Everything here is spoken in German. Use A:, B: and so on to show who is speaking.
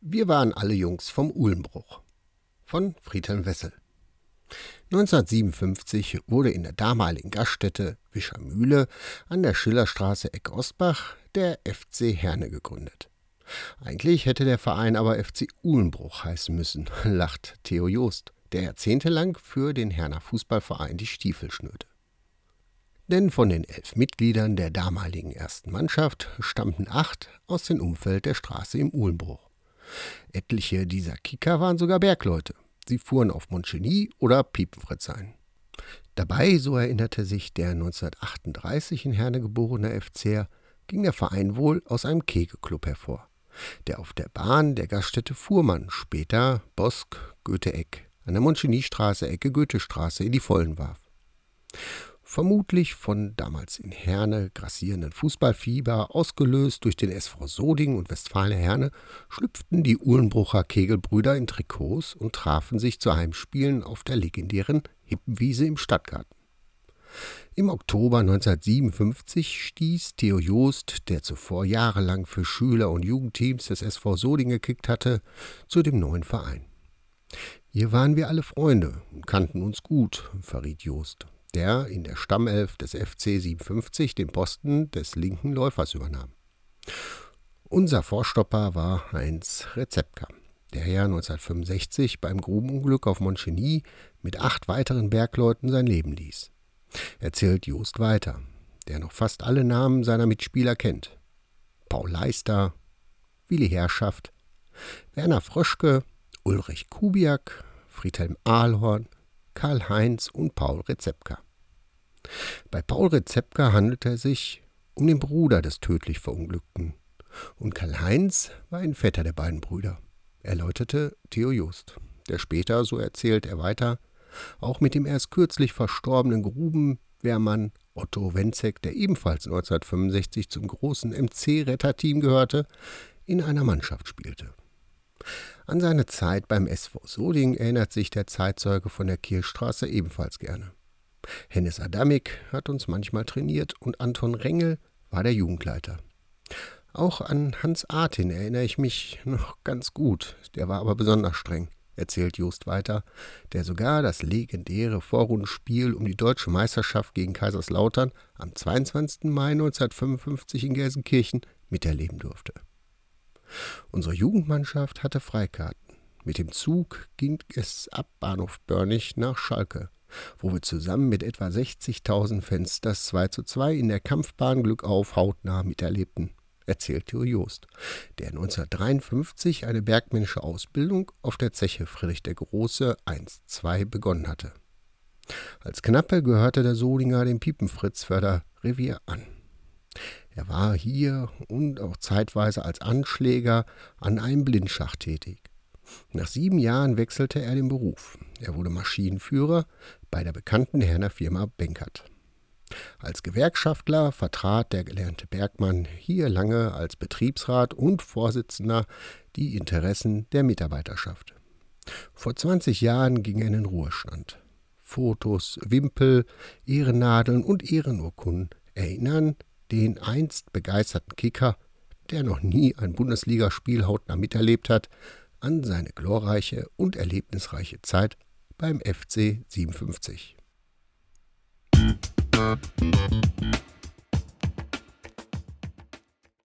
A: Wir waren alle Jungs vom Uhlenbruch von Friedhelm Wessel. 1957 wurde in der damaligen Gaststätte Wischermühle an der Schillerstraße Eck Osbach der FC Herne gegründet. Eigentlich hätte der Verein aber FC Uhlenbruch heißen müssen, lacht Theo Joost, der jahrzehntelang für den Herner Fußballverein die Stiefel schnürte. Denn von den elf Mitgliedern der damaligen ersten Mannschaft stammten acht aus dem Umfeld der Straße im Uhlenbruch. Etliche dieser Kicker waren sogar Bergleute. Sie fuhren auf Montgenie oder Piepenfritz ein. Dabei, so erinnerte sich der 1938 in Herne geborene FCR, ging der Verein wohl aus einem Kegelclub hervor, der auf der Bahn der Gaststätte Fuhrmann, später Bosk Goethe-Eck, an der Montgeniestraße Ecke Goethestraße in die Vollen warf. Vermutlich von damals in Herne grassierenden Fußballfieber, ausgelöst durch den SV Soding und Westfalen Herne, schlüpften die Uhlenbrucher Kegelbrüder in Trikots und trafen sich zu Heimspielen auf der legendären Hippenwiese im Stadtgarten. Im Oktober 1957 stieß Theo Joost, der zuvor jahrelang für Schüler- und Jugendteams des SV Soding gekickt hatte, zu dem neuen Verein. Hier waren wir alle Freunde und kannten uns gut, verriet Joost der in der Stammelf des FC 57 den Posten des linken Läufers übernahm. Unser Vorstopper war Heinz Rezepka, der ja 1965 beim Grubenunglück auf Montcheny mit acht weiteren Bergleuten sein Leben ließ. Erzählt Jost weiter, der noch fast alle Namen seiner Mitspieler kennt. Paul Leister, Willi Herrschaft, Werner Fröschke, Ulrich Kubiak, Friedhelm Ahlhorn, Karl-Heinz und Paul Rezepka. Bei Paul Rezepka handelte es sich um den Bruder des tödlich Verunglückten. Und Karl-Heinz war ein Vetter der beiden Brüder, erläuterte Theo Just, der später, so erzählt er weiter, auch mit dem erst kürzlich verstorbenen Grubenwehrmann Otto Wenzek, der ebenfalls 1965 zum großen MC-Retterteam gehörte, in einer Mannschaft spielte. An seine Zeit beim SV Soding erinnert sich der Zeitzeuge von der Kirchstraße ebenfalls gerne. Hennes Adamik hat uns manchmal trainiert und Anton Rengel war der Jugendleiter. Auch an Hans Artin erinnere ich mich noch ganz gut, der war aber besonders streng, erzählt Just weiter, der sogar das legendäre Vorrundenspiel um die deutsche Meisterschaft gegen Kaiserslautern am 22. Mai 1955 in Gelsenkirchen miterleben durfte. Unsere Jugendmannschaft hatte Freikarten. Mit dem Zug ging es ab Bahnhof Börnig nach Schalke, wo wir zusammen mit etwa 60.000 Fans das 2 zu 2 in der Kampfbahn Glückauf hautnah miterlebten, erzählt Theo Joost, der 1953 eine bergmännische Ausbildung auf der Zeche Friedrich der Große 1-2 begonnen hatte. Als Knappe gehörte der Solinger dem Piepenfritzförder Revier an. Er war hier und auch zeitweise als Anschläger an einem Blindschacht tätig. Nach sieben Jahren wechselte er den Beruf. Er wurde Maschinenführer bei der bekannten Herner Firma Benkert. Als Gewerkschaftler vertrat der gelernte Bergmann hier lange als Betriebsrat und Vorsitzender die Interessen der Mitarbeiterschaft. Vor 20 Jahren ging er in den Ruhestand. Fotos, Wimpel, Ehrennadeln und Ehrenurkunden erinnern den einst begeisterten Kicker, der noch nie ein Bundesligaspiel hautnah miterlebt hat, an seine glorreiche und erlebnisreiche Zeit beim FC 57. Musik